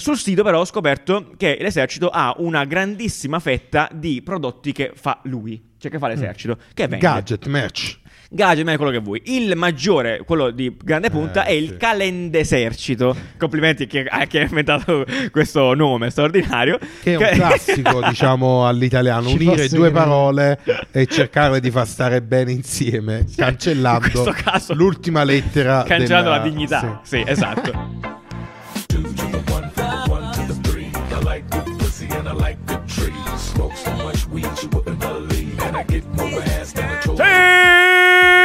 sul sito però ho scoperto che l'esercito ha una grandissima fetta di prodotti che fa lui, cioè che fa l'esercito, che vende. Gadget, merch. Gadget, ma è quello che vuoi. Il maggiore, quello di grande punta, Eh, è sì. il calendesercito. Complimenti a chi, a chi ha inventato questo nome straordinario. Che è un classico, diciamo, all'italiano. Ci Unire due credere. parole e cercare di far stare bene insieme, cancellando in caso- l'ultima lettera. Cancellando della- la dignità. sì. Sì, esatto. Sì,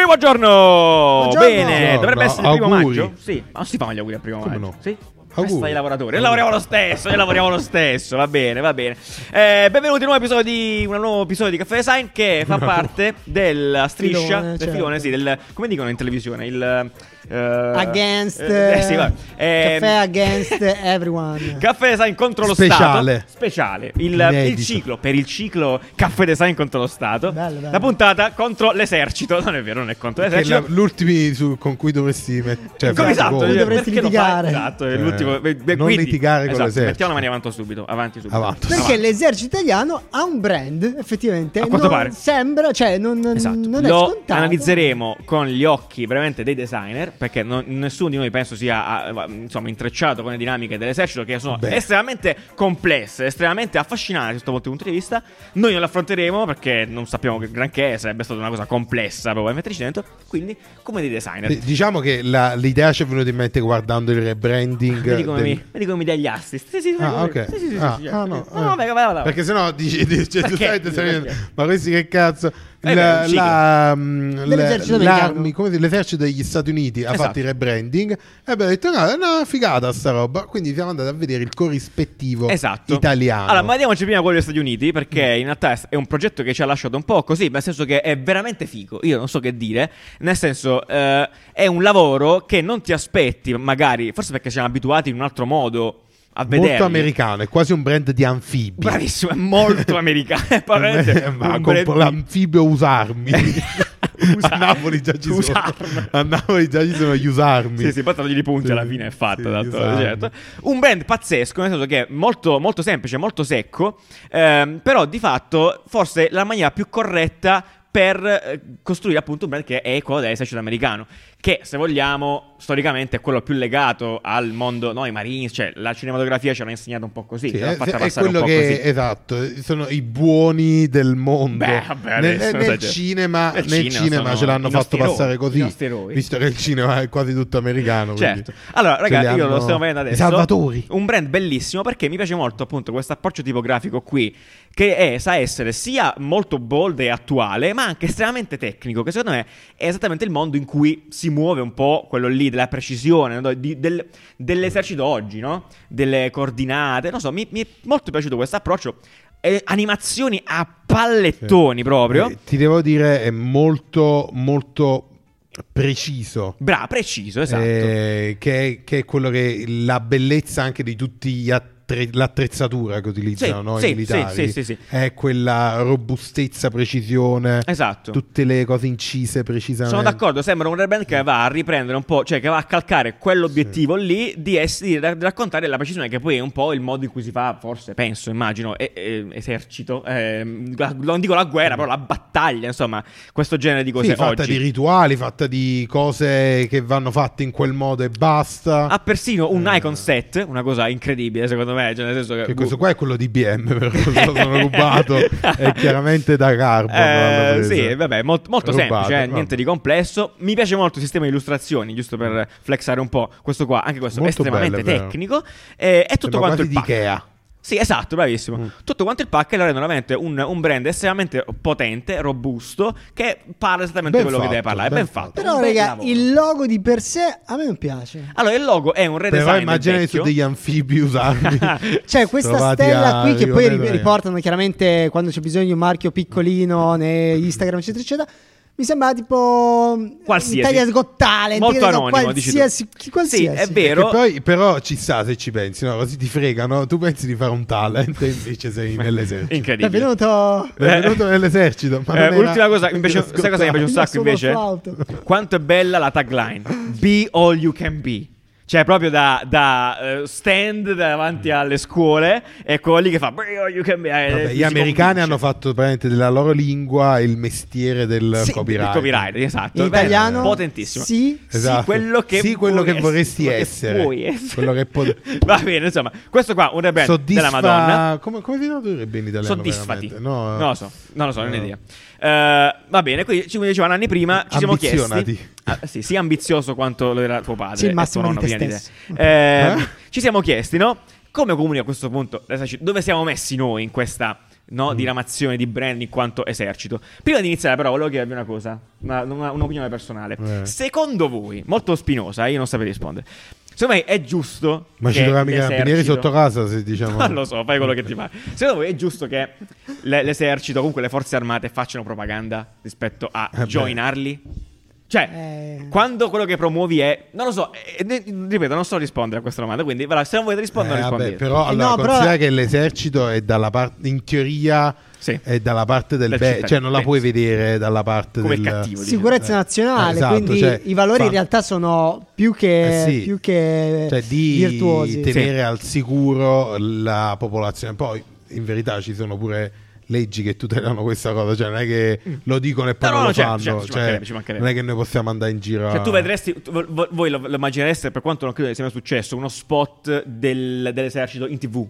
buongiorno. Buongiorno. Bene, dovrebbe essere il primo Auguri. maggio. Sì, ma non si fanno gli auguri al primo Come maggio. no? Sì. Festa dei lavoratori. Noi lavoriamo lo stesso, noi lavoriamo lo stesso. Va bene, va bene. Eh, benvenuti a un nuovo episodio di un nuovo episodio di Caffè Design che fa parte della striscia Filone, del certo. filone, sì, del come dicono in televisione, il eh, Against. eh, sì, va. Eh, caffè against everyone. Caffè Design contro lo Speciale. Stato. Speciale. Il, il ciclo, per il ciclo Caffè Design contro lo Stato. Bello, bello. La puntata contro l'esercito. Non è vero, non è contro l'esercito. la- l'ultimi su- con cui dovresti mettere. Cioè, Come fare esatto. Cui dovresti litigare. Esatto, è Eh, l'ultimo. Beh, beh, non quindi- litigare con esatto, l'esercito. Mettiamo la mani avanti subito. Avanti subito. Avanti. Perché l'esercito italiano ha un brand, effettivamente. A quanto non pare. Sembra, cioè, non, non- Esatto. non è Lo scontato. analizzeremo con gli occhi veramente dei designer, perché non- nessuno di noi penso sia ah, insomma intrecciato con le dinamiche dell'esercito, che sono Beh. estremamente complesse, estremamente affascinanti da questo punto di vista. Noi non l'affronteremo perché non sappiamo che granché sarebbe stata una cosa complessa proprio da metterci dentro. Quindi, come dei designer. Eh, Diciamo che la- l'idea ci è venuta in mente guardando il rebranding. Vedi come, del- mi, vedi come mi dai gli assist? Sì, sì, Ah, ok. sì, sì, sì, Ah, sì, sì. ah, no, No, eh. vabbè. Perché sennò dici, dici Perché? Perché? ma questi che cazzo la- un ciclo. la- mm, Dell'esercito le- americano. l'armi, come l'esercito degli Stati Uniti ha Esatto. fatto il rebranding e abbiamo detto no, è una figata sta roba quindi siamo andati a vedere il corrispettivo Esatto. italiano Allora, ma vediamoci prima quello degli Stati Uniti, perché in realtà è un progetto che ci ha lasciato un po' così, nel senso che è veramente figo. Io non so che dire, nel senso, eh, è un lavoro che non ti aspetti, magari, forse perché siamo abituati in un altro modo a molto americano è quasi un brand di anfibi Bravissimo, è molto americano. È veramente ma brand- l'anfibio usarmi a Napoli già ci sono Usarmi. a Napoli già ci sono gli usarmi Sì, sì, poi togli i punti Sì, alla fine è fatta. sì, certo. Un brand pazzesco, nel senso che è molto, molto semplice, molto secco, ehm, però di fatto forse la maniera più corretta per eh, costruire appunto un brand che è quello dell'esercito americano, che se vogliamo storicamente è quello più legato al mondo, no, i Marines, cioè la cinematografia ci hanno insegnato un po' così, Sì, ce è, è quello un po' che così. esatto sono i buoni del mondo Beh, vabbè, nel, adesso, nel cinema, nel cinema cinema ce l'hanno fatto eroi, passare così visto che il cinema è quasi tutto americano Certo. Allora, ce ragazzi, io lo stiamo vedendo adesso. salvatori Un brand bellissimo perché mi piace molto appunto questo approccio tipografico qui che è, sa essere sia molto bold e attuale, ma anche estremamente tecnico, che secondo me è esattamente il mondo in cui si muove un po' quello lì della precisione, no? Di- del- dell'esercito oggi, no? Delle coordinate, non so, mi, mi è molto piaciuto questo approccio. Eh, animazioni a pallettoni proprio. Eh, ti devo dire è molto molto preciso Bravo, preciso, esatto. Eh, che, è, che è quello che la bellezza anche di tutti gli attre- l'attrezzatura che utilizzano Sì, no, sì, i militari sì, è quella robustezza precisione Esatto. tutte le cose incise precisamente Sono d'accordo, sembra un rebrand che va a riprendere un po', cioè che va a calcare quell'obiettivo lì di, ess- di ra- di raccontare la precisione che poi è un po' il modo in cui si fa, forse, penso, immagino, e- e- esercito, la- non dico la guerra, però la battaglia, insomma, questo genere di cose Sì, fatta oggi. di rituali, fatta di cose che vanno fatte in quel modo e basta. Ha persino un Eh. icon set, una cosa incredibile secondo me, cioè nel senso che... Che questo qua è quello di BM, però sono rubato. È chiaramente da Carbon. Eh, sì, vabbè, molto, molto Rubato, semplice, eh, vabbè. niente di complesso. Mi piace molto il sistema di illustrazioni, giusto per flexare un po'. Questo qua, anche questo Molto estremamente bello, è tecnico. Eh, è tutto Sembra quanto il di pack. Ikea. Sì, esatto, bravissimo. Mm. Tutto quanto il pack lo rendono veramente un, un brand estremamente potente, robusto, che parla esattamente Ben quello che fatto, deve parlare. È ben ben fatto. Però, raga, lavoro. il logo di per sé a me non piace. Allora, il logo è un redesign Però del immagina su degli anfibi usarmi. Cioè, questa Trovati stella qui che poi riportano chiaramente quando c'è bisogno di un marchio piccolino nei Instagram, eccetera, eccetera. Mi sembra tipo Qualsiasi. Italia's Got Talent, Molto anonimo, dici tu. qualsiasi, Sì, qualsiasi. è vero. Poi, però ci sta se ci pensi, no? Così ti fregano. Tu pensi di fare un talent e invece sei nell'esercito. Incredibile. Benvenuto. Benvenuto nell'esercito. Ma Eh, non era- ultima cosa, piace, sai cosa mi piace un sacco invece? Quanto è bella la tagline. Be all you can be. Cioè, proprio da, da, eh, stand davanti alle scuole, e quello lì che fa. "Brio, you can be-" eh, Vabbè, gli americani convince. hanno fatto praticamente della loro lingua il mestiere del Sì, copyright. il copyright, esatto. In italiano? potentissimo. Sì. Esatto. Sì, quello che, Sì, quello che vuoi vorresti quello essere. puoi essere. Quello che pot- Va bene, insomma, questo qua un rebrand Soddisfa... della Madonna. Come, come si tradurrebbe in italiano? Soddisfati. No, Non lo so, non lo so, non ho No. idea. Eh, va bene, quindi ci dicevano anni prima, ci siamo chiesti. Ah, sì, sia ambizioso quanto lo era tuo padre. Sì, il massimo tuo di nonno te prima di stesso. Eh, Eh? Ci siamo chiesti, no? Come comuni a questo punto? Dove siamo messi noi in questa no, Mm. diramazione di brand in quanto esercito? Prima di iniziare, però, volevo chiedervi una cosa, una- una- un'opinione personale. Eh. Secondo voi, molto spinosa, io non saprei rispondere. Secondo me è giusto. Ma ci troviamo i carabinieri sotto casa se diciamo... non lo so, fai quello che ti pare. Secondo voi è giusto che le- l'esercito, comunque le forze armate, facciano propaganda rispetto a Eh joinarli? Cioè, Eh. quando quello che promuovi è. Non lo so, eh, ne- ripeto, non so rispondere a questa domanda. Quindi, voilà, se non volete rispondere, Eh, non vabbè, rispondete. però Eh, allora, no, però- considera che l'esercito è dalla parte in teoria Sì. è dalla parte del Del cittadino, cioè non la sì, puoi sì. vedere dalla parte Come del cattivo. Sicurezza Eh, nazionale, esatto, quindi cioè, i valori fa- in realtà sono più che, Eh sì. più che cioè di virtuosi. tenere al sicuro la popolazione. Poi in verità ci sono pure leggi che tutelano questa cosa, cioè non è che lo dicono e poi No, non no, lo certo, fanno, certo, ci cioè, mancherebbe, non è che noi possiamo andare in giro Cioè, a- tu vedresti, tu- vo- voi lo, lo immaginereste, per quanto non credo che sia mai successo, uno spot del- dell'esercito in tv.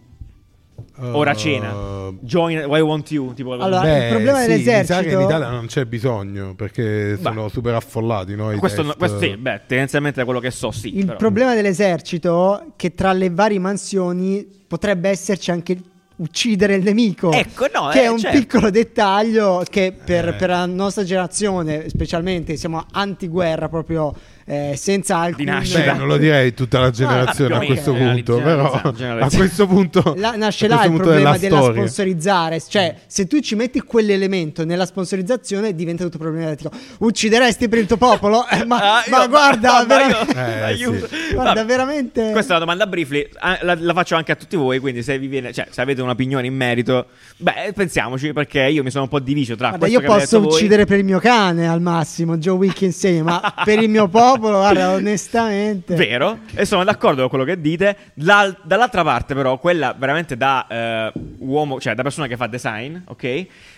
Ora Uh, cena. Join Why Want You. Tipo, Allora, Beh, il problema sì, dell'esercito- mi sa che in Italia non c'è bisogno perché Beh. sono super affollati no, i questo, test. questo sì, beh, tendenzialmente da quello che so, sì. Il però. problema dell'esercito è che tra le varie mansioni potrebbe esserci anche uccidere il nemico. Ecco, no, che eh, è un certo. piccolo dettaglio che per, Eh. per la nostra generazione, specialmente, siamo antiguerra proprio eh, senza alcun nascita. Beh, non lo direi tutta la generazione ah, a questo meno, punto, però a questo punto La- nasce là il problema della della sponsorizzare. Cioè, se tu ci metti quell'elemento nella sponsorizzazione, diventa tutto problematico. Uccideresti per il tuo popolo? Eh, ma, Ah, io- ma guarda, no, ma io- veramente- Eh, aiuto. sì. guarda, Vabbè. veramente. Questa è una domanda briefly, ah, la, la faccio anche a tutti voi, quindi se vi viene, cioè, se avete un'opinione in merito, beh, pensiamoci perché io mi sono un po' diviso tra Guarda, questo io posso detto voi- uccidere per il mio cane al massimo, Joe Wick insieme, ma per il mio popolo, guarda, onestamente. Vero, e sono d'accordo con quello che dite. Dal- dall'altra parte, però, quella veramente da eh, uomo, cioè da persona che fa design, ok?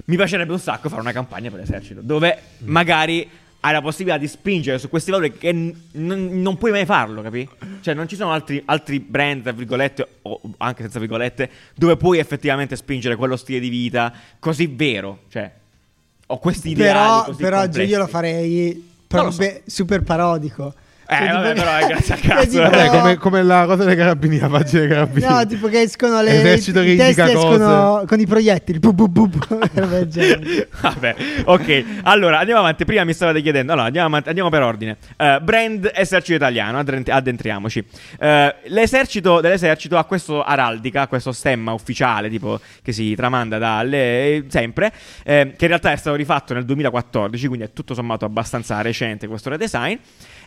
Mi piacerebbe un sacco fare una campagna per l'esercito, dove magari hai la possibilità di spingere su questi valori che n- non- non puoi mai farlo, capi? Cioè, non ci sono altri, altri brand, tra virgolette, o anche senza virgolette, dove puoi effettivamente spingere quello stile di vita così vero, cioè. Ho questi ideali Però, però io lo farei Lo so. super parodico. Eh, Cioè, vabbè, tipo- però è grazie a Cioè, caso, tipo- eh. Come, come la cosa dei carabinieri, la pagina dei carabinieri. No, tipo che escono le Esercito che i testi indica cose. escono con i proiettili. Bu, bu, bu. Vabbè, ok. Allora, andiamo avanti. Prima mi stavate chiedendo. Allora, andiamo, avanti, andiamo per ordine. Eh, brand esercito italiano, addent- addentriamoci. Eh, l'esercito dell'esercito ha questo araldica, questo stemma ufficiale, tipo, che si tramanda dalle sempre, eh, che in realtà è stato rifatto nel 2014, quindi è tutto sommato abbastanza recente questo redesign.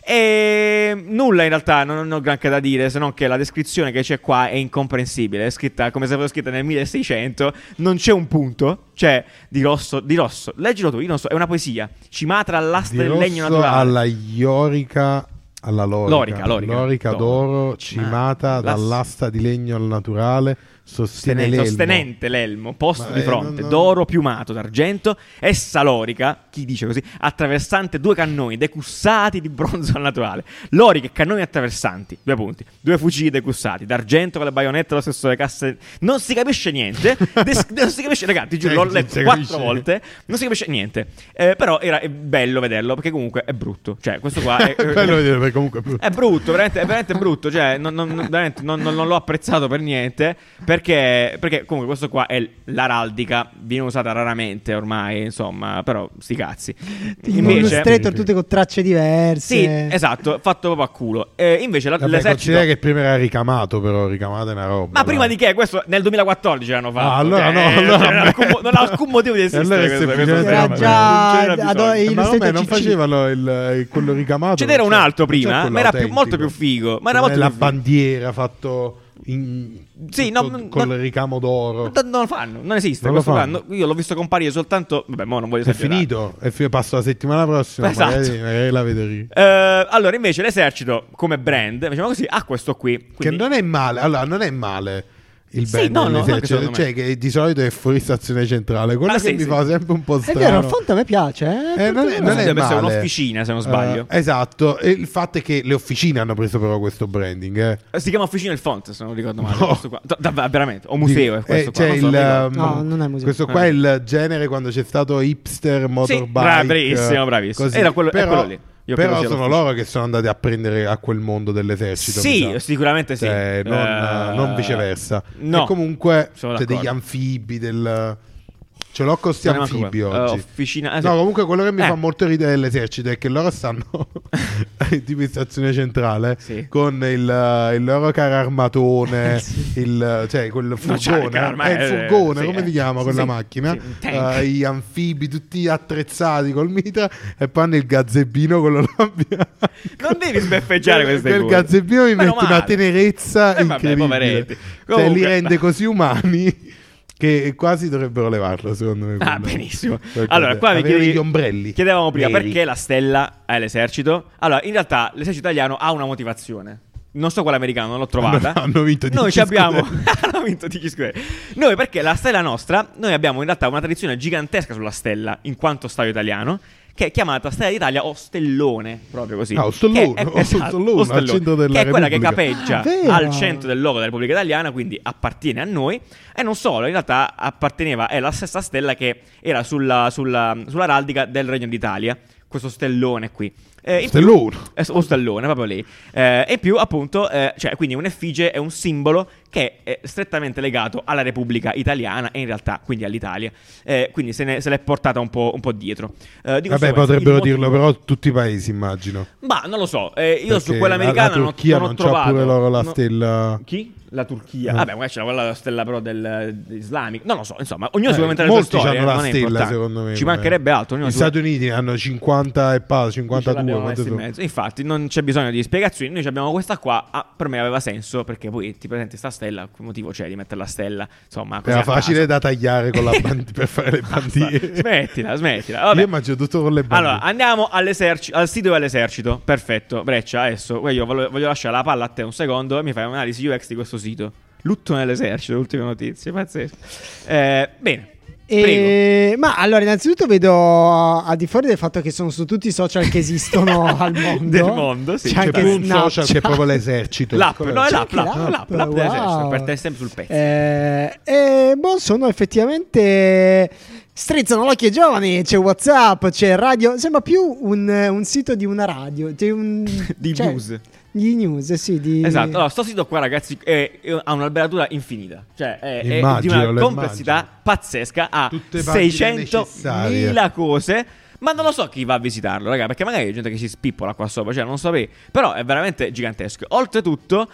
E nulla in realtà, non, non ho granché da dire, se non che la descrizione che c'è qua è incomprensibile. È scritta come se fosse scritta nel 1600, non c'è un punto, cioè di rosso, di rosso. Leggilo tu, io non so, è una poesia. Cimatra all'asta Di del legno naturale. alla iorica alla lorica, Lorica, lorica. d'oro, D'oro. cimata Cimata. dall'asta di legno al naturale, sostiene Sostenente, l'elmo. sostenente l'elmo, posto Ma, di eh, fronte, non- non- d'oro piumato, d'argento, essa lorica, chi dice così, attraversante due cannoni decussati di bronzo al naturale. Lorica e cannoni attraversanti, due punti, due fucili decussati, d'argento con le baionette allo stesso le casse. Non si capisce niente, des- non si capisce, ragazzi, giuro, l'ho letto quattro volte, non si capisce niente. Eh, però era è bello vederlo, perché comunque è brutto. Cioè, questo qua è... Bello vedere perché comunque È brutto, veramente, è veramente brutto. Cioè, non, non- veramente non, non- non l'ho apprezzato per niente. Perché, perché comunque questo qua è l'araldica. Viene usata raramente ormai. Insomma, però sti cazzi. In Invece, Illustrator tutte con tracce diverse. sì, esatto, fatto proprio a culo. Eh, invece la- Vabbè, l'esercito. che prima era ricamato, però ricamato è una roba. Ma prima dai. di che? Questo nel 2014 l'hanno fatto. Ah, allora Cioè, no, allora- non, ha alcun, non ha alcun motivo di esistere. allora questo- questo Era sistema. già Non Eh, Ma vabbè, non CC. facevano il, il- quello ricamato. Ce n'era non un altro non prima, quello ma era più- molto più figo, ma era molto la più figo. bandiera fatto in- Sì, no, col no- ricamo d'oro. Non, lo fanno, non esiste. Non qua. fanno. No, io l'ho visto comparire soltanto. Vabbè, mo non voglio È finito, è fi- passo la settimana prossima, Esatto. magari, magari la vedrei. Eh, allora, invece, l'esercito come brand, diciamo così, ha questo qui. Che Quindi, non è male, allora non è male il Sì, band no, no, secondo me. cioè che di solito è fuori stazione centrale, quello Ah, che sì, mi sì. fa sempre un po' È strano. vero, il font a me piace. Eh, Eh, non è, non è male. un'officina, se non sbaglio. Eh, esatto, e il fatto è che le officine hanno preso però questo branding. eh. Eh, Si chiama Officina il Font, se non ricordo male. No. questo qua. Da- da- veramente. O museo è questo Eh, qua. non so, il, mi ricordo. um, No, non è museo. Questo qua Eh. è il genere quando c'è stato hipster, motorbike. bra- bravissimo, bravissimo. così. Era quello- è però, quello lì. Io però sono loro che sono andati a prendere a quel mondo dell'esercito. Sì, sicuramente sì. Cioè, non, Eh, non viceversa. No. E comunque d'accordo. degli anfibi del... Ce l'ho con sti Non è manco anfibi oggi. Eh, officina- sì. No, comunque quello che mi Eh. fa molto ridere dell'esercito è che loro stanno tipo in stazione centrale Sì. con il, il loro carro armatone, Sì. il, cioè quel furgone, ma è il furgone, sì, come eh. si chiama quella macchina? Eh, gli anfibi tutti attrezzati col mitra e poi hanno il gazzebino quello là bianco. Non devi sbeffeggiare queste Quel cose. gazzebino mi mette una male. tenerezza Eh, vabbè, incredibile. poveretti. Cioè, Comunque- li rende così umani che quasi dovrebbero levarlo, secondo me. Ah, benissimo. Allora, qua vi Avere chiedi- gli ombrelli. Chiedevamo prima neri. perché la stella è l'esercito. Allora, in realtà l'esercito italiano ha una motivazione. Non so quella americana, non l'ho trovata. Hanno- hanno vinto Noi 10 ci abbiamo hanno vinto 10 scuderi. Noi perché la stella nostra, noi abbiamo in realtà una tradizione gigantesca sulla stella in quanto stadio italiano che è chiamata Stella d'Italia o Stellone, proprio così. Ah, o Stellone, Che è- esatto, Stellone, o al Stellone, centro della che è quella che Repubblica. capeggia Ah, al centro del logo della Repubblica Italiana, quindi appartiene a noi. E non solo, in realtà apparteneva, è la stessa stella che era sulla, sulla, sull'araldica del Regno d'Italia. Questo stellone qui. Eh, in più- Stellone. eh, o stellone, proprio lì. Eh, e più, appunto, eh, cioè, quindi un'effigie è un simbolo che è strettamente legato alla Repubblica Italiana e in realtà quindi all'Italia. Eh, quindi se, ne- se l'è portata un po', un po' dietro. Eh, di Vabbè, potrebbero il dirlo motivo- però tutti i paesi, immagino. Ma non lo so, eh, io su Perché quella la- americana non ho- non ho non c'ha trovato. pure loro la no- stella. Chi? La Turchia. Eh. Vabbè, magari c'era quella stella però del, dell'islamico. Non lo so, insomma, ognuno Eh, si può inventare le sue molti storie. hanno la stella, secondo me. Ci mancherebbe altro. Gli Stati Uniti hanno 50 e pa, Ce 52. l'abbiamo quanto messo in sono? mezzo. Infatti, non c'è bisogno di spiegazioni. Noi abbiamo questa qua. Ah, per me aveva senso perché poi ti presenti sta stella. Che motivo c'è di mettere la stella? Insomma, Era facile da tagliare con la band- per fare le bandiere. Smettila, smettila. Vabbè. Io mangio tutto con le bandiere. Allora, andiamo al sito dell'esercito. Perfetto, Breccia. Adesso io voglio, voglio lasciare la palla a te un secondo e mi fai un'analisi UX di questo sito. Lutto nell'esercito, ultime notizie, pazzesco. Eh, bene. E- Ma allora, innanzitutto vedo al di fuori del fatto che sono su tutti i social che esistono al mondo. Del mondo, sì. C'è C'è anche più un Snapchat. social che è proprio l'esercito. L'app, no, è C'è l'app, l'app, l'app, l'app, l'app dell'esercito, wow. per te sempre sul pezzo. Eh, e boh, sono effettivamente. Strizzano l'occhio ai giovani, c'è WhatsApp, c'è radio. Sembra più un, un sito di una radio. C'è un, Di cioè, news. Di news, sì. Di... Esatto, allora sto sito qua ragazzi è- è- ha un'alberatura infinita, cioè è, è di una lo complessità immagino. pazzesca, ha Tutte pagine 600.000 necessarie. cose, ma non lo so chi va a visitarlo, raga, perché magari c'è gente che si spippola qua sopra, cioè non sapevi, però è veramente gigantesco. Oltretutto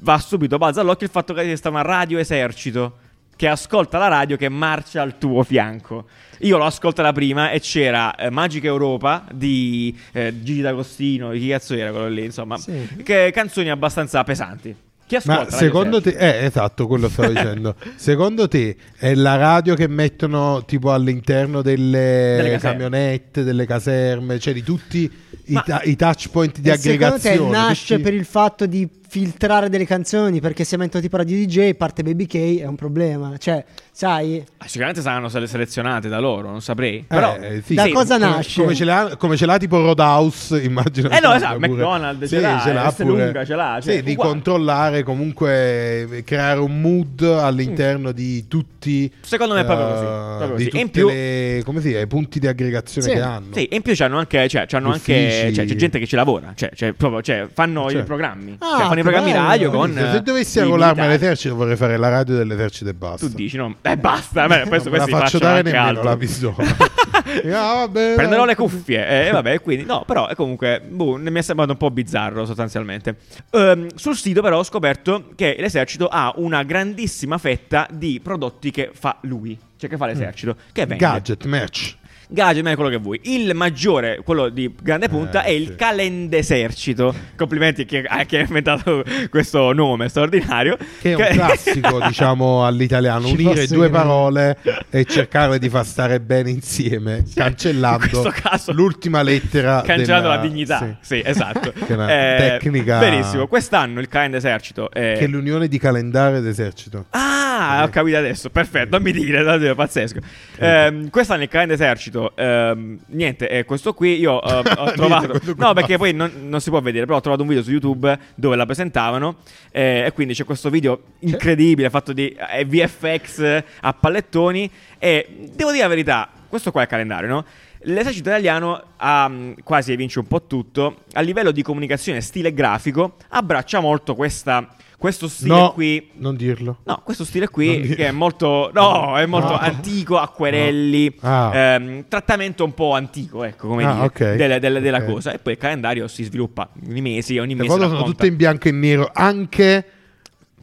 va subito, balza all'occhio il fatto che esista una radio esercito che ascolta la radio che marcia al tuo fianco. Io l'ho ascoltata prima e c'era eh, Magica Europa di eh, Gigi D'Agostino, chi cazzo era quello lì, insomma, Sì. che canzoni abbastanza pesanti. Chi ascolta Ma Radio secondo te, eh, esatto, quello stavo dicendo. secondo te è la radio che mettono tipo all'interno delle, Delle camionette, delle caserme, cioè di tutti i, ta- i touch point di E secondo te aggregazione? nasce tutti- per il fatto di filtrare delle canzoni perché se metto tipo radio DJ parte Baby K è un problema cioè sai Ah, sicuramente saranno sele- selezionate da loro, non saprei. Eh, Però, sì, Da sì, cosa come- nasce? Come ce l'ha, come ce l'ha tipo Roadhouse, immagino. Eh no, che esatto, pure- McDonald's ce l'ha, Esselunga ce l'ha, cioè, sì, di uguale. controllare comunque, creare un mood all'interno di tutti. Secondo me è proprio eh, così, proprio di così. E in più- le, come si dice, i punti di aggregazione Sì, che hanno. Sì, e in più c'hanno anche, cioè, c'hanno anche cioè, c'è gente che ci lavora, cioè, cioè, proprio, cioè, fanno Cioè. i programmi, Ah, cioè, fanno i che programmi bello. radio con... Se dovessi eh, i arruolarmi all'esercito vorrei fare la radio dell'esercito e basta. Tu dici, no? Eh, basta, beh, questo, non me questi la faccio dare nemmeno altro. la pistola. Ah, Prenderò le cuffie, e vabbè, quindi no, però è comunque, boh, mi è sembrato un po' bizzarro sostanzialmente. Ehm, sul sito però ho scoperto che l'esercito ha una grandissima fetta di prodotti che fa lui, cioè che fa l'esercito, che vende. Gadget, merch. Gadget, ma è quello che vuoi. Il maggiore, quello di grande punta, Eh, è il sì. Calendesercito. Complimenti a chi, ha inventato questo nome straordinario. Che è un classico, diciamo, all'italiano, Ci unire due parole e cercare di far stare bene insieme, in cancellando questo caso l'ultima lettera. Cancellando della- la dignità. sì. Sì, esatto. Che è una tecnica- Benissimo. Quest'anno il Calendesercito è... Che è l'unione di calendario d'esercito. Ah, ho capito adesso. Perfetto, non mi dire, davvero pazzesco. Ehm, quest'anno il Calend Esercito, ehm, niente, è questo qui. Io eh, ho trovato. no, perché poi non, non si può vedere, però ho trovato un video su YouTube dove la presentavano. eh, e quindi c'è questo video incredibile fatto di eh, VFX a pallettoni. E devo dire la verità, questo qua è il calendario, no? L'esercito italiano ha mm, quasi vince un po' tutto. A livello di comunicazione, stile grafico, abbraccia molto questa, questo stile No, qui. non dirlo. No, questo stile qui che è molto, no, è molto No. antico, acquerelli, No. Ah. ehm, trattamento un po' antico, ecco, come Ah, dire, ok. delle- delle- della Ok. cosa. E poi il calendario si sviluppa ogni mese, ogni mese sono tutte in bianco e nero, anche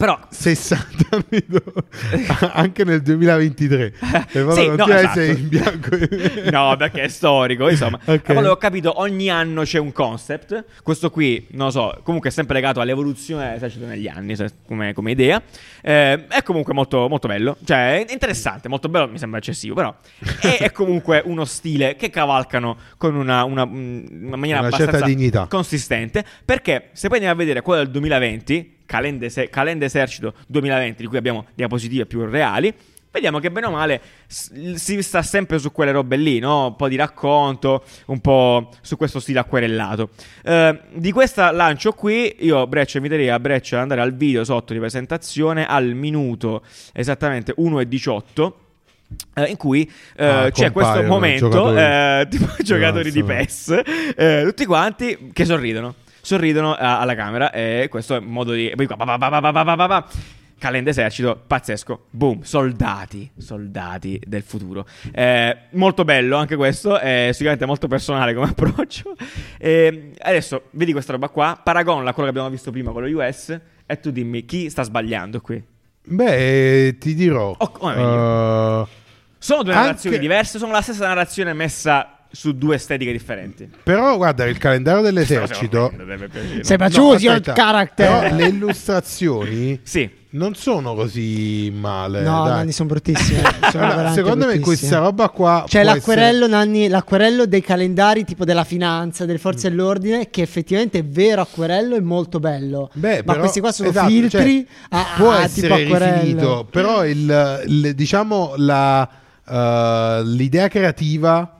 Però 60 anni dopo, anche nel 2023. Le foto Sì, no, continuano a esatto. in bianco e. No, perché è storico, insomma. Ok. Quello che ho capito, ogni anno c'è un concept. Questo qui, non lo so, comunque è sempre legato all'evoluzione dell'esercito negli anni, come, come idea. Eh, è comunque molto, molto bello. Cioè, è interessante, molto bello, mi sembra eccessivo, però. È, è comunque uno stile che cavalcano con una, una- una maniera Una abbastanza consistente. Perché se poi andiamo a vedere quello del 2020, Calende, Se- Calende Esercito 2020, di cui abbiamo diapositive più reali, vediamo che bene o male si sta sempre su quelle robe lì, no? Un po' di racconto, un po' su questo stile acquerellato. Eh, di questa lancio qui, io Breccia inviterei a Breccia ad andare al video sotto di presentazione al minuto esattamente 1 e 18. eh, in cui eh, Ah, c'è questo momento, giocatori. eh, tipo giocatori di. PES, eh, tutti quanti che sorridono, sorridono a- alla camera e questo è un modo di... Poi qua... Bah, bah, bah, bah, bah, bah, Calenda esercito, pazzesco, boom, soldati, soldati del futuro. Eh, molto bello anche questo, eh, sicuramente molto personale come approccio. Eh, adesso vedi questa roba qua, paragonla a quello che abbiamo visto prima con lo US e tu dimmi chi sta sbagliando qui. Beh, eh, ti dirò. Oh, oh, uh... Sono due anche... narrazioni diverse, sono la stessa narrazione messa su due estetiche differenti. però guarda, il calendario dell'esercito... Sembra your aspetta, character. Però le illustrazioni Sì. non sono così male. No, dai. Nanni, sono bruttissime. Sono Allora, secondo me questa roba qua C'è può l'acquerello, Nanni, l'acquerello dei calendari tipo della finanza, delle forze dell'ordine, che effettivamente è vero acquerello e molto bello. Beh, Ma però- questi qua sono esatto, filtri cioè, a, può a essere tipo acquerello. rifinito, però il, il- diciamo la, eh, l'idea creativa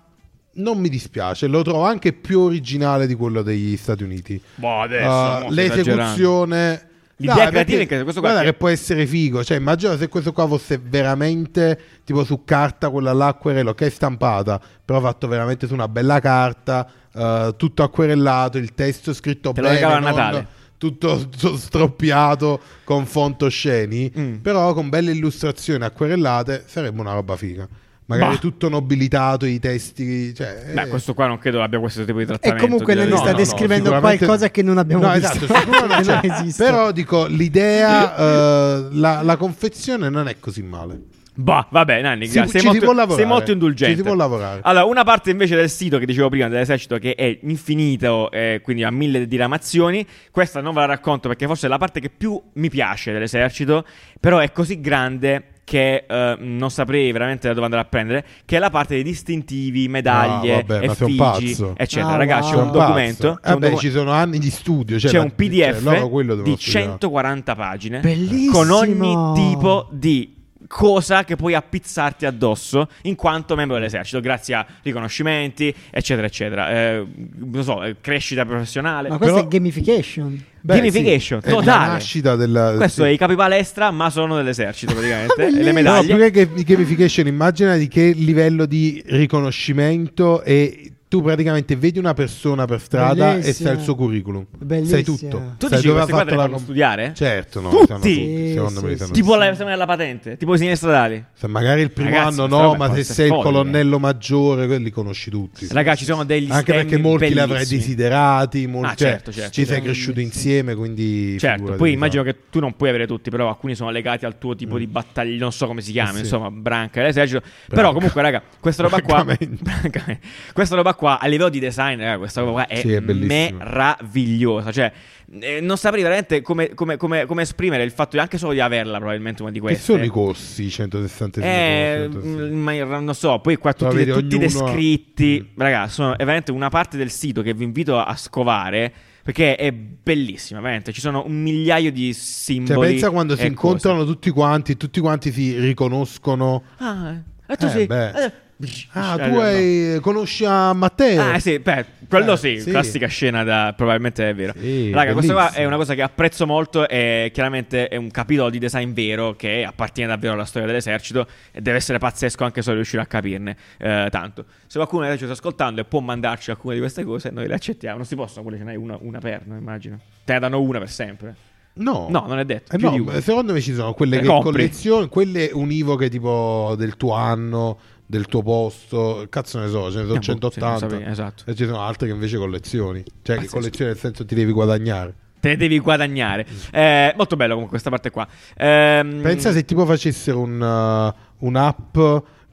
non mi dispiace, lo trovo anche più originale di quello degli Stati Uniti. Boh, adesso. Uh, l'esecuzione L'idea Dai, creativa è questo qua guarda che può essere figo cioè immagina se questo qua fosse veramente tipo su carta quella all'acquerello che è stampata però fatto veramente su una bella carta uh, tutto acquerellato il testo scritto Te bene regalo a Natale. tutto, tutto stroppiato con font osceni Mm. però con belle illustrazioni acquerellate sarebbe una roba figa magari Bah. tutto nobilitato i testi cioè, Beh, eh, questo qua non credo abbia questo tipo di E trattamento. comunque direi. Nanni no, sta no, no, descrivendo sicuramente- qualcosa che non abbiamo No, visto. esatto, non esiste. Però dico, l'idea, eh, la, la confezione non è così male. Bah, vabbè, Nanni, Si- grazie. sei, molto, sei molto indulgente. Ci si può lavorare. Allora, una parte invece del sito che dicevo prima dell'esercito che è infinito, eh, quindi ha mille diramazioni. Questa non ve la racconto perché forse è la parte che più mi piace dell'esercito, però è così grande che eh, non saprei veramente da dove andare a prendere, che è la parte dei distintivi, medaglie, Ah, vabbè, ma sei un effigi, pazzo. eccetera. Ah, Ragazzi, c'è wow. un documento, Pazzo. c'è un docu- ci sono anni di studio. Cioè c'è la- un PDF cioè, di studiare. 140 pagine Bellissimo! con ogni tipo di cosa che puoi appizzarti addosso in quanto membro dell'esercito, grazie a riconoscimenti, eccetera, eccetera. Eh, non so, eh, crescita professionale. Ma questa Però- è gamification. Beh, Gamification, sì, è la totale. nascita della... Questo sì. è i capi palestra, ma sono dell'esercito praticamente. e le Bellissimo. No, medaglie. più che ga- gamification, immagina di che livello di riconoscimento e tu praticamente vedi una persona per strada e Bellissima. sai il suo curriculum. Bellissima. Sai tutto. Tu sai dici dove ha fatto la studiare? Certo, no, Tutti? li sanno Sì, Secondo me sì, sì. Tipo tutti. l'esame della patente, tipo i segnali stradali. Se magari il primo Ragazzi, anno no, ma se sei il colonnello maggiore, quelli li conosci tutti. Raga, ci sono degli Anche perché molti li avrai bellissimi. desiderati, molti, Ah, cioè, certo, certo. ci sei Certo. cresciuto insieme, quindi... Certo, poi immagino che tu non puoi avere tutti, però alcuni sono legati al tuo tipo di battaglia, non so come si chiama, Mm. Eh insomma, branca dell'esercito. Però comunque, raga, questa roba qua questa roba qua a livello di design, raga, questa roba qua è, Sì, è meravigliosa, cioè eh, non saprei veramente come, come- come- come esprimere il fatto anche solo di averla probabilmente una di Che queste. sono i corsi 160 Eh, mm, ma non so, poi qua tutti, vedi, tutti ognuno- descritti. Mm. Raga, sono è veramente una parte del sito che vi invito a scovare. Perché è bellissima, veramente. Ci sono un migliaio di Cioè, simboli. pensa quando si incontrano tutti quanti, tutti quanti si riconoscono. cose. Ah, e tu Eh, sei. beh. Ah, tu hai, conosci a Matteo? Ah, sì, beh, quello Eh, sì, sì. classica scena da probabilmente è vero. Sì, Raga, questa qua è una cosa che apprezzo molto e chiaramente è un capitolo di design vero che appartiene davvero alla storia dell'esercito e deve essere pazzesco anche solo riuscire a capirne eh, tanto. Se qualcuno ci sta ascoltando e può mandarci alcune di queste cose, noi le accettiamo. Non si possono, quelle ce n'hai una, una per, no, immagino. Te ne danno una per sempre. No. No, non è detto. Eh no, secondo me ci sono quelle Le che compri. collezioni, quelle univoche tipo del tuo anno, del tuo posto, cazzo ne so, ce ne sono Eh, boh, 180. sì, sapevi, esatto. E ci sono altre che invece collezioni. Cioè, che collezioni nel senso ti devi guadagnare. Te ne devi guadagnare. Eh, molto bello comunque questa parte qua. Ehm, Pensa se tipo facessero un, uh, un'app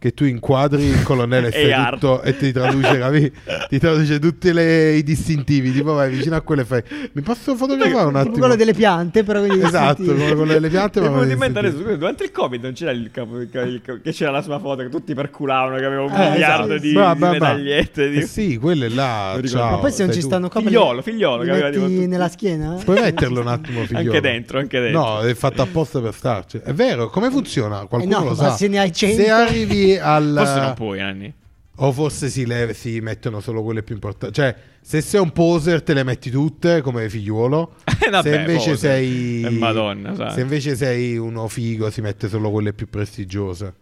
che tu inquadri il colonnello e tutto e ti traduce, capi? ti traduce tutti le- i distintivi. Tipo vai vicino a quello e fai: Mi posso fotografare un attimo? quello delle piante, però Esatto, come quello delle piante. Mi ma distintivi. scusa, durante il Covid non c'era il capo, il- il- che c'era la sua foto che tutti perculavano, che aveva un Eh, miliardo esatto. di, Bah, di bah, bah. medagliette. di- Eh sì, quelle là. Ciao, Ma poi se non ci tu. stanno qua Figliolo, figliolo, li che aveva metti tipo nella schiena? Puoi metterlo un attimo, figliolo? Anche dentro, anche dentro. No, è fatto apposta per starci. È vero, come funziona? Qualcuno Eh no, lo ma sa. se ne hai 100 Se arrivi al... Forse non puoi, Anni. O forse si, le- si mettono solo quelle più importanti. Cioè, se sei un poser te le metti tutte come figliuolo. Eh, vabbè, se invece poser. sei... Eh, Madonna, sai. Se invece sei uno figo si mette solo quelle più prestigiose.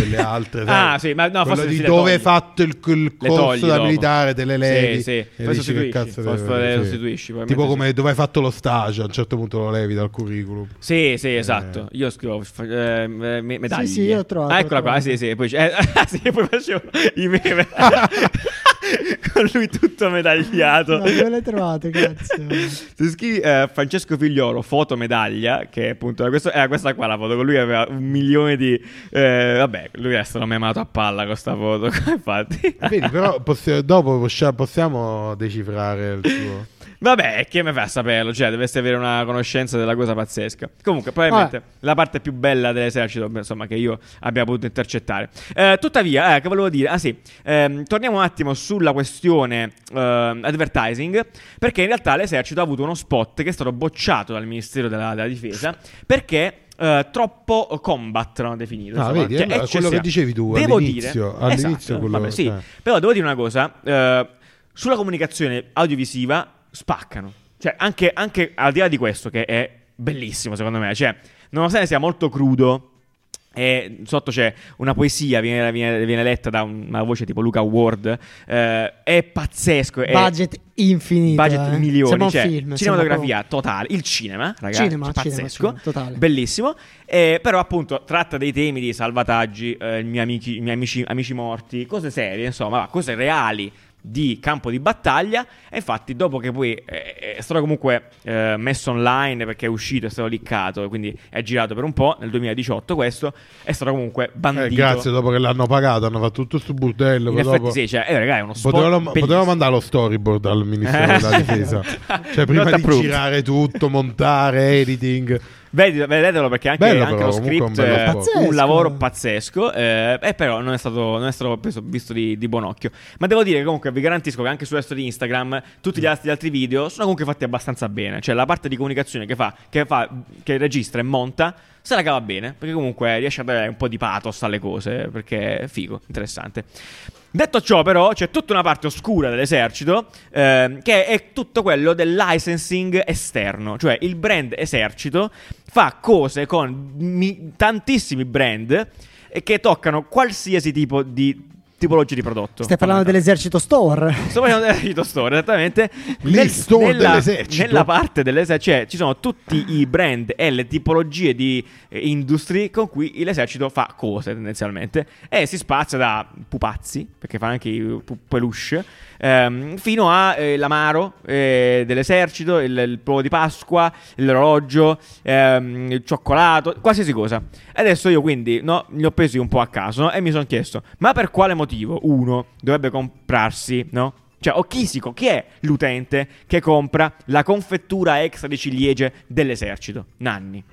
Quelle altre? Ah, sì, ma no, forse di dove hai fatto il, il corso da militare, te le levi. Sì, sì. e Poi dici sostituisci, che cazzo le sostituisci, Tipo sì. come dove hai fatto lo stage, a un certo punto lo levi dal curriculum. Sì, sì, esatto. Io scrivo eh, me- medaglie. Sì, sì, io l'ho trovato, Ah, eccola qua. Sì, sì. Poi, eh, sì, poi facevo i meme. Con lui tutto medagliato. Ma dove le trovate, cazzo? Se scrivi eh, Francesco Figliolo, foto medaglia, che appunto era, questo- era questa qua la foto, con lui aveva un milione di... eh, vabbè, lui è stato memato a palla con sta foto, infatti. Vedi, però possi- dopo poscia- possiamo decifrare il suo. Vabbè, che mi fa saperlo? Cioè, dovresti avere una conoscenza della cosa pazzesca. Comunque, probabilmente la parte più bella dell'esercito, insomma, che io abbia potuto intercettare. Eh, tuttavia, eh, che volevo dire? Ah, sì, ehm, torniamo un attimo sulla questione ehm, advertising, perché in realtà l'esercito ha avuto uno spot che è stato bocciato dal Ministero della, della Difesa perché. eh, troppo combat l'hanno definito Ah, vedi, cioè, allora, quello eccessiva. che dicevi tu devo all'inizio, dire all'inizio esatto, quello- vabbè, sì. eh. però devo dire una cosa eh, sulla comunicazione audiovisiva spaccano. Cioè, anche, anche al di là di questo, che è bellissimo secondo me, cioè, nonostante sia molto crudo. E sotto c'è una poesia, viene, viene- viene letta da un- una voce tipo Luca Ward. eh, è pazzesco. È Budget infinito. budget eh. milioni. Cioè, film, cinematografia totale. Il cinema, ragazzi. Cinema, cinema, pazzesco. cinema, totale. Bellissimo. Eh, però, appunto, tratta dei temi di salvataggi, eh, i miei, amici, miei amici, amici morti, cose serie, insomma, va, cose reali di campo di battaglia. E infatti, dopo che poi eh, è stato comunque eh, messo online perché è uscito, è stato liccato, quindi è girato per un po'. Nel 2018, questo è stato comunque bandito. Eh, grazie, dopo che l'hanno pagato, hanno fatto tutto sto burdello. In effetti, dopo- sì, cioè, eh, ragazzi, è uno spot. Potevano, potevano mandare lo storyboard al Ministero della Difesa. Cioè, prima Not di approved. girare tutto, montare, editing. Vedetelo perché anche, Bello anche però, lo un script è un Pazzesco. lavoro pazzesco, eh, e però non è stato, non è stato preso- visto di, di buon occhio. Ma devo dire che comunque vi garantisco che anche sul resto di Instagram tutti gli altri, gli altri video sono comunque fatti abbastanza bene. Cioè la parte di comunicazione che fa, che fa, che registra e monta, se la cava bene, perché comunque riesce a dare un po' di pathos alle cose, perché è figo, interessante. Detto ciò, però, c'è tutta una parte oscura dell'esercito ehm, che è tutto quello del licensing esterno, cioè il brand esercito fa cose con mi- tantissimi brand e che toccano qualsiasi tipo di tipologie di prodotto. Stai parlando dell'esercito store? Sto parlando dell'esercito store, esattamente. Lì store nella, dell'esercito. Nella parte dell'esercito, cioè ci sono tutti i brand e le tipologie di eh, industry con cui l'esercito fa cose tendenzialmente. E si spazia da pupazzi, perché fa anche i pu- peluche, ehm, fino a eh, l'amaro eh, dell'esercito, il, il pollo di Pasqua, l'orologio, ehm, il cioccolato, qualsiasi cosa. Adesso io quindi no, li ho presi un po' a caso no? e mi sono chiesto, ma per quale motivo uno dovrebbe comprarsi, no? Cioè, o chi, si, chi è l'utente che compra la confettura extra di ciliegie dell'esercito? Nanni.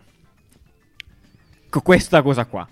Con questa cosa qua.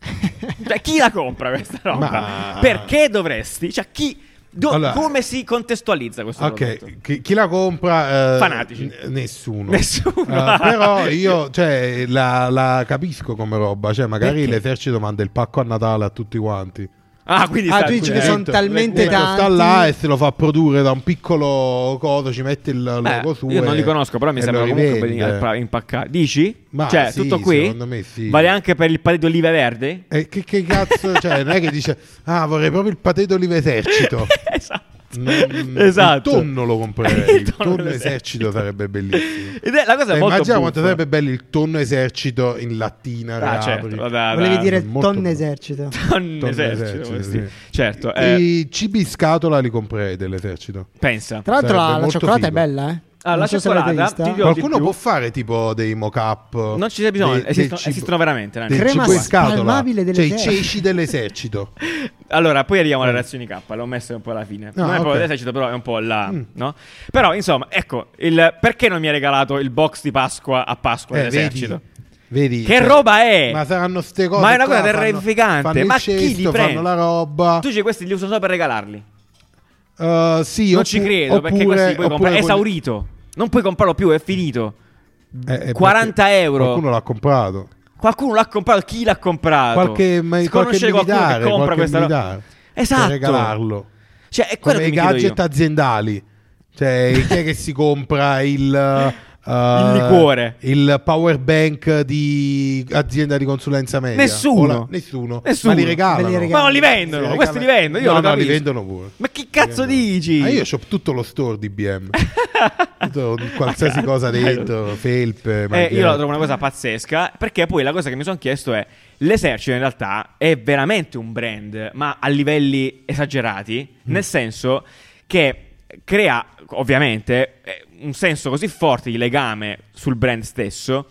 cioè, chi la compra questa roba? Ma- Perché dovresti? Cioè, chi... do- Allora- come si contestualizza questo prodotto? Ok, chi, chi la compra? eh, Fanatici. n- nessuno. Nessuno. Eh, però io cioè, la, la capisco come roba. Cioè, magari Perché? l'esercito manda il pacco a Natale a tutti quanti. Ah, quindi Ah, sta- tu dici che eh, sono talmente sta tanti. là e se lo fa produrre da un piccolo coso, ci mette il logo Eh, su. io non li conosco, però mi sembra comunque impaccati. Dici? Ma cioè, sì, tutto qui? secondo me sì. Vale anche per il patè d'olive verde? E che, che cazzo, cioè, non è che dice, ah, vorrei proprio il patè d'oliva esercito. esatto. Non- Esatto. Il tonno lo comprerei. Il il tonno tonno dell'esercito. esercito sarebbe bellissimo. Ed è la cosa è Eh, molto immagina quanto sarebbe bello il tonno esercito in lattina. Ah, certo, vabbè, Volevi vabbè. dire bello. esercito. Tonne esercito, esercito, sì. Certo, eh, I cibi in scatola li comprerei dell'esercito. pensa. Tra l'altro la, la cioccolata è figo. bella, eh. Ah, Non la so cioccolata, Qualcuno più. può fare tipo dei mock-up? Non ci sia bisogno, dei- esistono, cibo- esistono veramente. Del Crema cibo in scatola. spalmabile Cioè i ceci dell'esercito. Allora, poi arriviamo alle reazioni K, l'ho messa un po' alla fine. No, non è proprio l'esercito, però è un po' la... Mm. no? Però, insomma, ecco, il, perché non mi ha regalato il box di Pasqua a Pasqua Eh, dell'esercito? Vedi? Che Cioè, roba è? Ma saranno ste cose. Ma è una cosa fanno- terrificante. Ma chi li cesto, prende? Fanno la roba. Tu dici questi li uso solo per regalarli? Uh, sì, non oppu- ci credo, perché oppure- questi puoi comprare. È esaurito. Non puoi comprarlo più, è finito. Eh, eh, 40 perché euro. Qualcuno l'ha comprato. Qualcuno l'ha comprato, chi l'ha comprato? Qualche, ma- Si qualche conosce qualcuno militare, che compra qualche questa roba? Esatto. Per regalarlo. Cioè, è quello Come che i gadget aziendali. Cioè, chi è che si compra il... uh, Il liquore. Il power bank di azienda di consulenza media. Nessuno. La- nessuno. Nessuno. Ma li regalano. Li Ma regalano. non li vendono, Li questi li regalano. vendono, io no, lo no, li capisco. vendono pure. Ma che cazzo dici? Ah, io ho tutto lo store di BM. Tutto- qualsiasi cosa dentro, felpe, Eh, io la trovo una cosa pazzesca perché poi la cosa che mi sono chiesto è l'esercito in realtà è veramente un brand ma a livelli esagerati Mm. nel senso che crea ovviamente eh, un senso così forte di legame sul brand stesso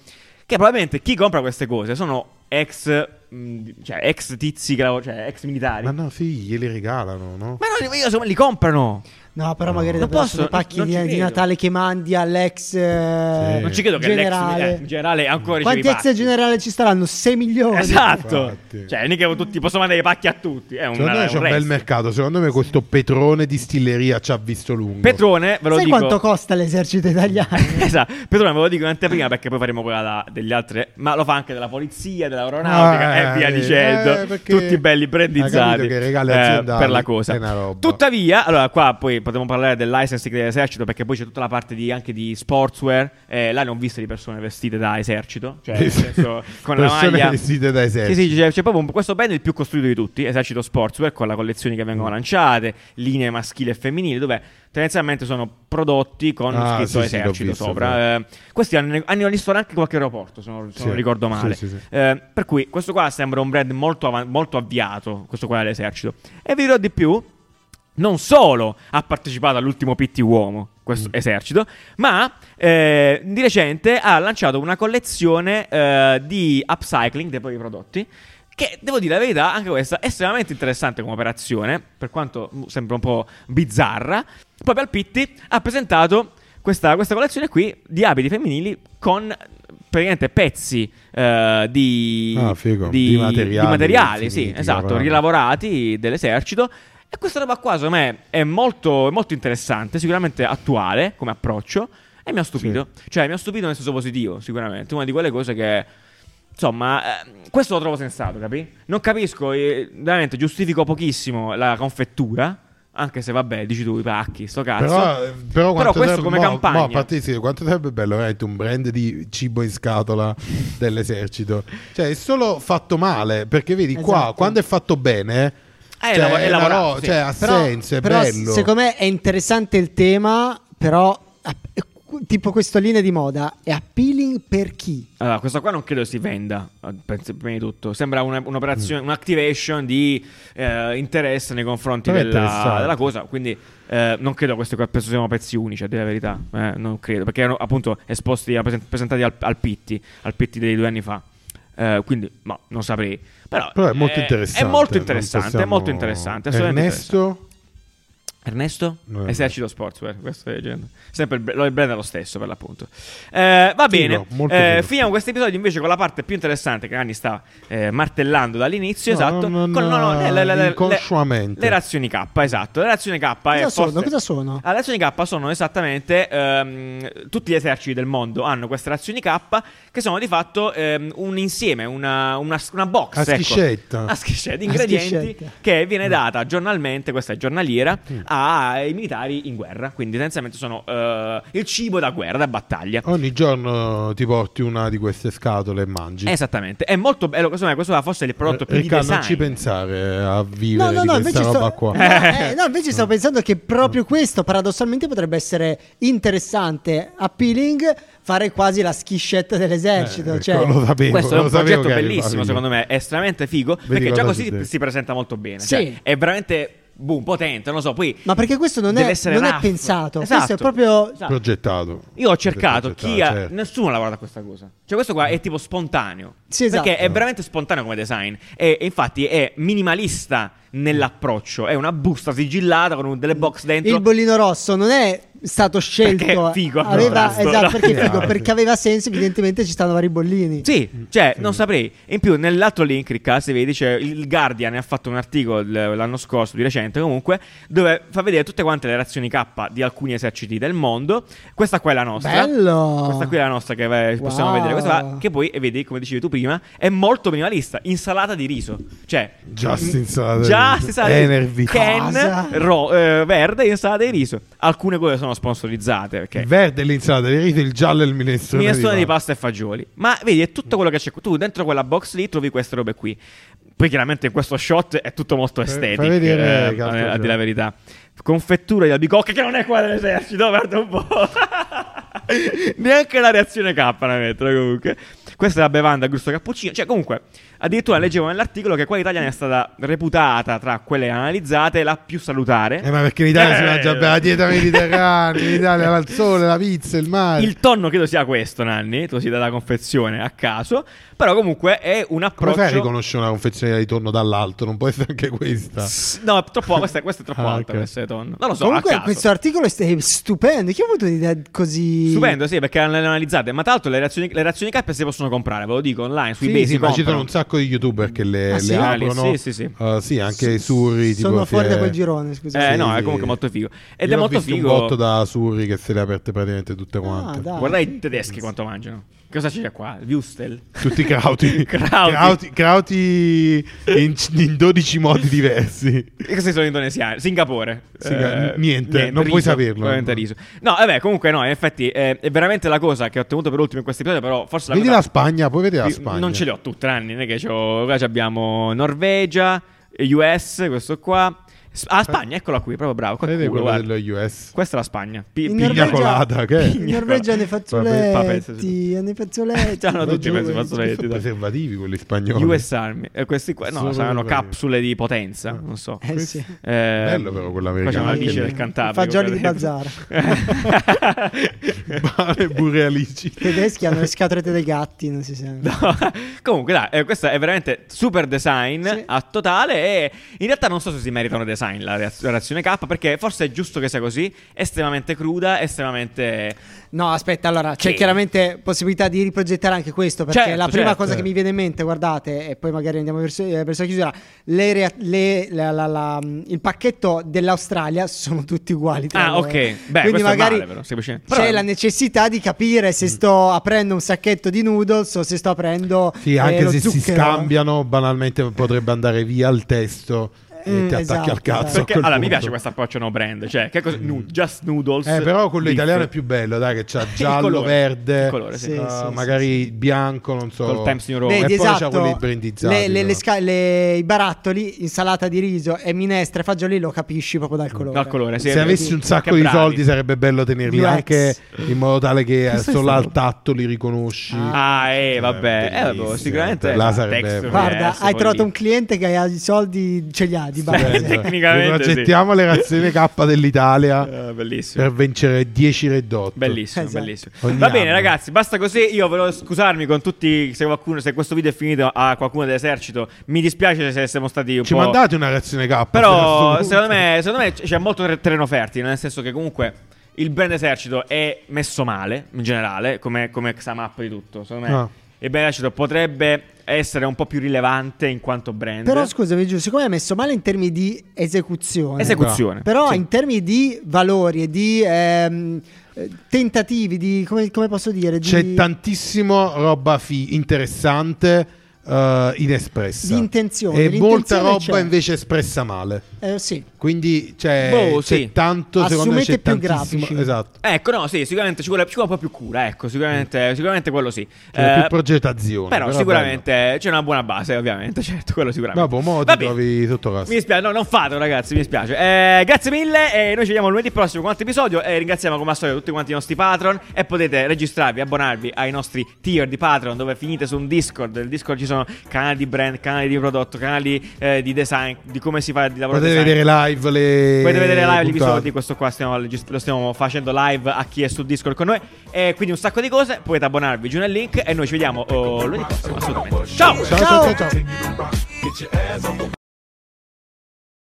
che probabilmente chi compra queste cose sono ex mh, cioè ex tizi cioè ex militari Ma ma, no, sì, glieli regalano, no? non io insomma, li comprano No, però No. magari Non davvero posso, sono i pacchi di, di. Natale che mandi all'ex eh, Sì. non ci credo che l'ex generale. eh, in generale ancora Quanti ex pacchi. generale ci staranno? 6 milioni. Esatto. Infatti. Cioè, mica tutti posso mandare i pacchi a tutti. È un, Secondo me c'è un un bel resto. mercato. Secondo me questo Petrone distilleria ci ha visto lungo. Petrone, ve lo Sai dico. quanto costa l'esercito italiano? esatto. Petrone, ve lo dico in anteprima perché poi faremo quella da- degli altri. Ma lo fa anche della polizia, dell'aeronautica Ah, e via eh, dicendo. eh, tutti belli brandizzati che regali eh, per la cosa. è una roba. Tuttavia, allora qua poi potremmo parlare del licensing dell'esercito perché poi c'è tutta la parte di, anche di sportswear. Eh, là ne ho viste di persone vestite da esercito. Cioè, nel senso, con la maglia. vestite da Sì, esercito. sì, c'è, c'è proprio un- questo band è il più costruito di tutti, Esercito Sportswear, con le collezioni che Mm. vengono lanciate, linee maschili e femminili, dove tendenzialmente sono prodotti con Ah, scritto sì, sì, Esercito visto, sopra. Eh, questi hanno, hanno visto anche qualche aeroporto, se non, se non Sì, ricordo male. sì, sì, sì. Eh, per cui questo qua sembra un brand molto, avan- molto avviato, questo qua dell'Esercito. E vi dirò di più, non solo ha partecipato all'ultimo PT Uomo, questo Mm. esercito, ma eh, di recente ha lanciato una collezione eh, di upcycling dei propri prodotti. Che devo dire la verità, anche questa è estremamente interessante come operazione, per quanto mm, sembra un po' bizzarra. Proprio al Pitti ha presentato questa, questa collezione qui di abiti femminili con praticamente pezzi eh, di, Ah, figo. Di materiali di materiali, sì, esatto, rilavorati dell'esercito. E questa roba qua, secondo me, è molto, molto interessante, sicuramente attuale come approccio. E mi ha stupito. Cioè, mi ha stupito nel senso positivo, sicuramente. Una di quelle cose che. Insomma, eh, questo lo trovo sensato, capi? Non capisco, eh, veramente giustifico pochissimo la confettura. Anche se, vabbè, dici tu i pacchi, sto cazzo. Però, però, quanto questo sarebbe- come mo- campagna. parte sì, quanto sarebbe bello veramente un brand di cibo in scatola dell'esercito. Cioè, è solo fatto male. Perché vedi qua, Esatto. quando è fatto bene, Eh, Cioè, è lavorato, ro- sì. cioè, ha Però, senso, è però bello. secondo me è interessante il tema, però eh, tipo questo linea di moda è appealing per chi? Allora, questo qua non credo si venda, eh, penso, prima di tutto. Sembra una- Mm. un'operazione, un'activation di eh, interesse nei confronti della, della cosa. Quindi eh, non credo questi qua penso siano pezzi unici, a dire la verità. Eh, non credo, perché erano appunto esposti, present- presentati al, al Pitti, al Pitti dei due anni fa. Eh, quindi, no, non saprei. Però, Però è molto interessante. È molto interessante, è possiamo- molto interessante. Ernesto? Ernesto? No, Esercito Sportswear, questo stai leggendo. Sempre il, br- il brand è lo stesso per l'appunto. Eh, va bene, molto Eh, figo. finiamo questo episodio invece con la parte più interessante che Anni sta eh, martellando dall'inizio, No, esatto. non- con, no, no, le, le- le- le- razioni K, esatto. Le razioni K è Cosa sono? forse- Cosa sono? Ah, le razioni K sono esattamente ehm, tutti gli eserciti del mondo hanno queste razioni K che sono di fatto ehm, un insieme, una, una, una box A ecco. schiscetta. a schiscetta, di A ingredienti schiscetta. che viene data giornalmente, questa è giornaliera, Mm. Ai militari in guerra. Quindi tendenzialmente sono eh, il cibo da guerra, da battaglia. Ogni giorno ti porti una di queste scatole e mangi. Esattamente, è molto bello. Questo, questo forse è il prodotto più Ricca, di non ci pensare a vivere No, no, di no, questa roba sto, qua. no, eh, no, invece stavo pensando che proprio questo paradossalmente potrebbe essere interessante, appealing, fare quasi la schiscetta dell'esercito. Eh, cioè, lo sapevo, Questo è un progetto bellissimo, secondo me. È estremamente figo. perché già così si presenta molto bene. Sì. Cioè, è veramente boom, potente. Non lo so. Poi Ma perché questo non, Deve è, non è pensato, Esatto. questo è proprio... Esatto. Progettato. Io ho cercato chi ha. certo. Nessuno ha lavorato a questa cosa. Cioè, questo qua è tipo spontaneo. Sì, esatto. Perché è veramente spontaneo come design. E, e infatti è minimalista nell'approccio. È una busta sigillata con un- delle box dentro. Il bollino rosso non è stato scelto. Perché figo, aveva, no, esatto, no. perché figo, sì. perché aveva senso, evidentemente ci stanno vari bollini. Sì, cioè, non saprei. In più, nell'altro link, Ricca, se vedi, c'è il Guardian ha fatto un articolo l'anno scorso, di recente comunque, dove fa vedere tutte quante le razioni K di alcuni eserciti del mondo. Questa qua è la nostra. Bello! Questa qui è la nostra che eh, possiamo Wow. vedere. Questa qua, che poi, vedi, come dicevi tu prima, è molto minimalista. Insalata di riso. Cioè, Just insalata di Just riso. insalata di riso. Ken ro- eh, verde e insalata di riso. Alcune cose sono sponsorizzate perché Il verde è l'insalata di riso, il giallo è il minestrone, minestrone di pasta. pasta e fagioli. Ma vedi, è tutto quello che c'è. Tu dentro quella box lì trovi queste robe qui. Poi chiaramente in questo shot è tutto molto estetico. fai vedere eh, a c'è. dire la verità. Confettura di albicocca che non è quella dell'esercito, guarda un po'. Neanche la reazione K la mettono comunque. Questa è la bevanda gusto cappuccino. Cioè, comunque, addirittura leggevo nell'articolo che quella italiana è stata reputata tra quelle analizzate la più salutare. Eh, ma perché in Italia si Eh, mangia bene la dieta mediterranea, in Italia va il sole, la pizza, il mare. Il tonno credo sia questo, Nanni, così dalla confezione a caso. Però comunque è un Come approccio. fai a riconoscere una confezione di tonno dall'alto? Non può essere anche questa. S- No, è troppo, questa, questa è troppo Ah, alta ok. per essere tonno. Non lo so, Comunque questo articolo è st- è stupendo. Chi ha avuto un'idea così... Stupendo, sì, perché le analizzate. Ma tra l'altro le reazioni, le reazioni K si possono comprare, ve lo dico, online, su Sì, eBay sì, si ma ci sono un sacco di youtuber che le, Ah, le sì? aprono. Sì, sì, sì. Uh, sì, anche i surri. Sono fuori da quel girone, scusa. Eh, Sì, no, è comunque molto figo. Ed Io è ho molto visto figo. un botto da surri che se le ha aperte praticamente tutte quante. Ah, dai. Guardate i tedeschi quanto mangiano. Cosa c'è qua? Wustel. Tutti crauti. Crauti. crauti, crauti in, in 12 modi diversi. E questi sono indonesiani. Singapore. Singa- niente, non riso, puoi saperlo. No, vabbè, comunque no, in effetti eh, è veramente la cosa che ho tenuto per ultimo in questo episodio, però forse la Vedi la Spagna, puoi vedere la Spagna. Non ce le ho tutte. Non è che c'ho. Abbiamo Norvegia, US, questo qua. Ah, Spagna, eccola qui, proprio bravo. Col Vedete culo, quello guarda. dello US. Questa è la Spagna. Pi- In pigna- Norvegia- colata, che è? In Norvegia hanno i Papà, fazzoletti, hanno i fazzoletti. C'hanno tutti Ma giù, fazzoletti. sono dai. preservativi quelli spagnoli. US Army. E questi qua, no, Sono saranno capsule di potenza. Non so. Eh sì. Eh, Bello però quello Qua c'è una americano. bici del. Cantabria. Fagioli di Bazzara. Pane burrealici. I tedeschi hanno le scatolette dei gatti, non si sente. No, comunque, dai, eh, questo è veramente super design Sì. a totale. E in realtà non so se si meritano design la, reaz- la reazione K, perché forse è giusto che sia così. Estremamente cruda, estremamente. No, aspetta, allora c'è Sì. chiaramente possibilità di riprogettare anche questo. Perché Certo, la prima certo. cosa che mi viene in mente, guardate, e poi magari andiamo verso, eh, verso la chiusura. le le- la- la- la- il pacchetto dell'Australia sono tutti uguali. Ah, loro. ok. Beh, Quindi magari è male, però, c'è Però- la necessità di capire se sto aprendo un sacchetto di noodles o se sto aprendo Sì, eh, anche lo se si zucchero. scambiano, banalmente potrebbe andare via il testo e Mm, ti attacchi esatto, al cazzo. esatto. Perché allora mi punto. piace questo approccio no brand, cioè che cosa, nu- just noodles. Eh, però quello italiano è più bello, dai, che c'ha giallo, colore, verde, colore, sì. Sì, uh, sì, sì, magari bianco, non so. Col Times New Roman. E Vedi, poi c'ha esatto, quelli brandizzati, le- le- le sca- le- i barattoli, insalata di riso e minestre, fagioli lo capisci proprio dal colore. Dal colore, sì, Se avessi un sacco di bravi. soldi sarebbe bello tenerli UX. anche in modo tale che solo al tatto li riconosci. Ah, eh, vabbè. Eh, vabbè, bellissimo. sicuramente Là sarebbe- Guarda, hai trovato un cliente che ha i soldi, ce li ha di base. Sì. tecnicamente sì. Progettiamo le razioni K dell'Italia Eh, per vincere 10 Red Hot. Bellissimo, Esatto. bellissimo. Ogni Va bene, anno. ragazzi, basta così. Io volevo scusarmi con tutti. Se qualcuno, se questo video è finito a qualcuno dell'esercito, mi dispiace se siamo stati un Ci po'. mandate una reazione K. Però, per secondo me, secondo me c'è molto ter- terreno fertile. Nel senso che, comunque, il brand esercito è messo male in generale, come, come Xamap di tutto. Secondo me, Ah. il brand esercito potrebbe essere un po' più rilevante in quanto brand. Però scusami, Giù, siccome è messo male in termini di esecuzione. Esecuzione. Però Sì. in termini di valori e di ehm, eh, tentativi, di come, come posso dire? Di, C'è tantissimo roba fi- interessante eh, inespressa. Di intenzione, E molta roba c'è. invece espressa male. eh, sì. Quindi c'è, Boh, c'è sì. tanto, secondo me c'è Assumete più tantissimo. grafici. Esatto. Ecco, no, sì, sicuramente ci vuole, ci vuole un po' più cura. Ecco, sicuramente, sicuramente quello sì. C'è Eh, più progettazione. Però, sicuramente c'è una buona base, ovviamente, certo, quello sicuramente. Vabbè, mo ti Va bene. trovi sotto casa. Mi dispiace, no, non fatelo, ragazzi. Mi dispiace. Eh, grazie mille. E noi ci vediamo lunedì prossimo con un altro episodio. E ringraziamo come al solito tutti quanti i nostri patron. E potete registrarvi, abbonarvi ai nostri tier di patron, dove finite su un Discord. Nel Discord ci sono canali di brand, canali di prodotto, canali eh, di design, di come si fa di lavoro Potete design. vedere live le. Potete vedere live puntate. l'episodio di questo qua, stiamo, lo stiamo facendo live a chi è su Discord con noi. E quindi un sacco di cose. Potete abbonarvi giù nel link. E noi ci vediamo oh, lunedì prossimo, assolutamente. Ciao! Ciao, ciao, ciao, ciao.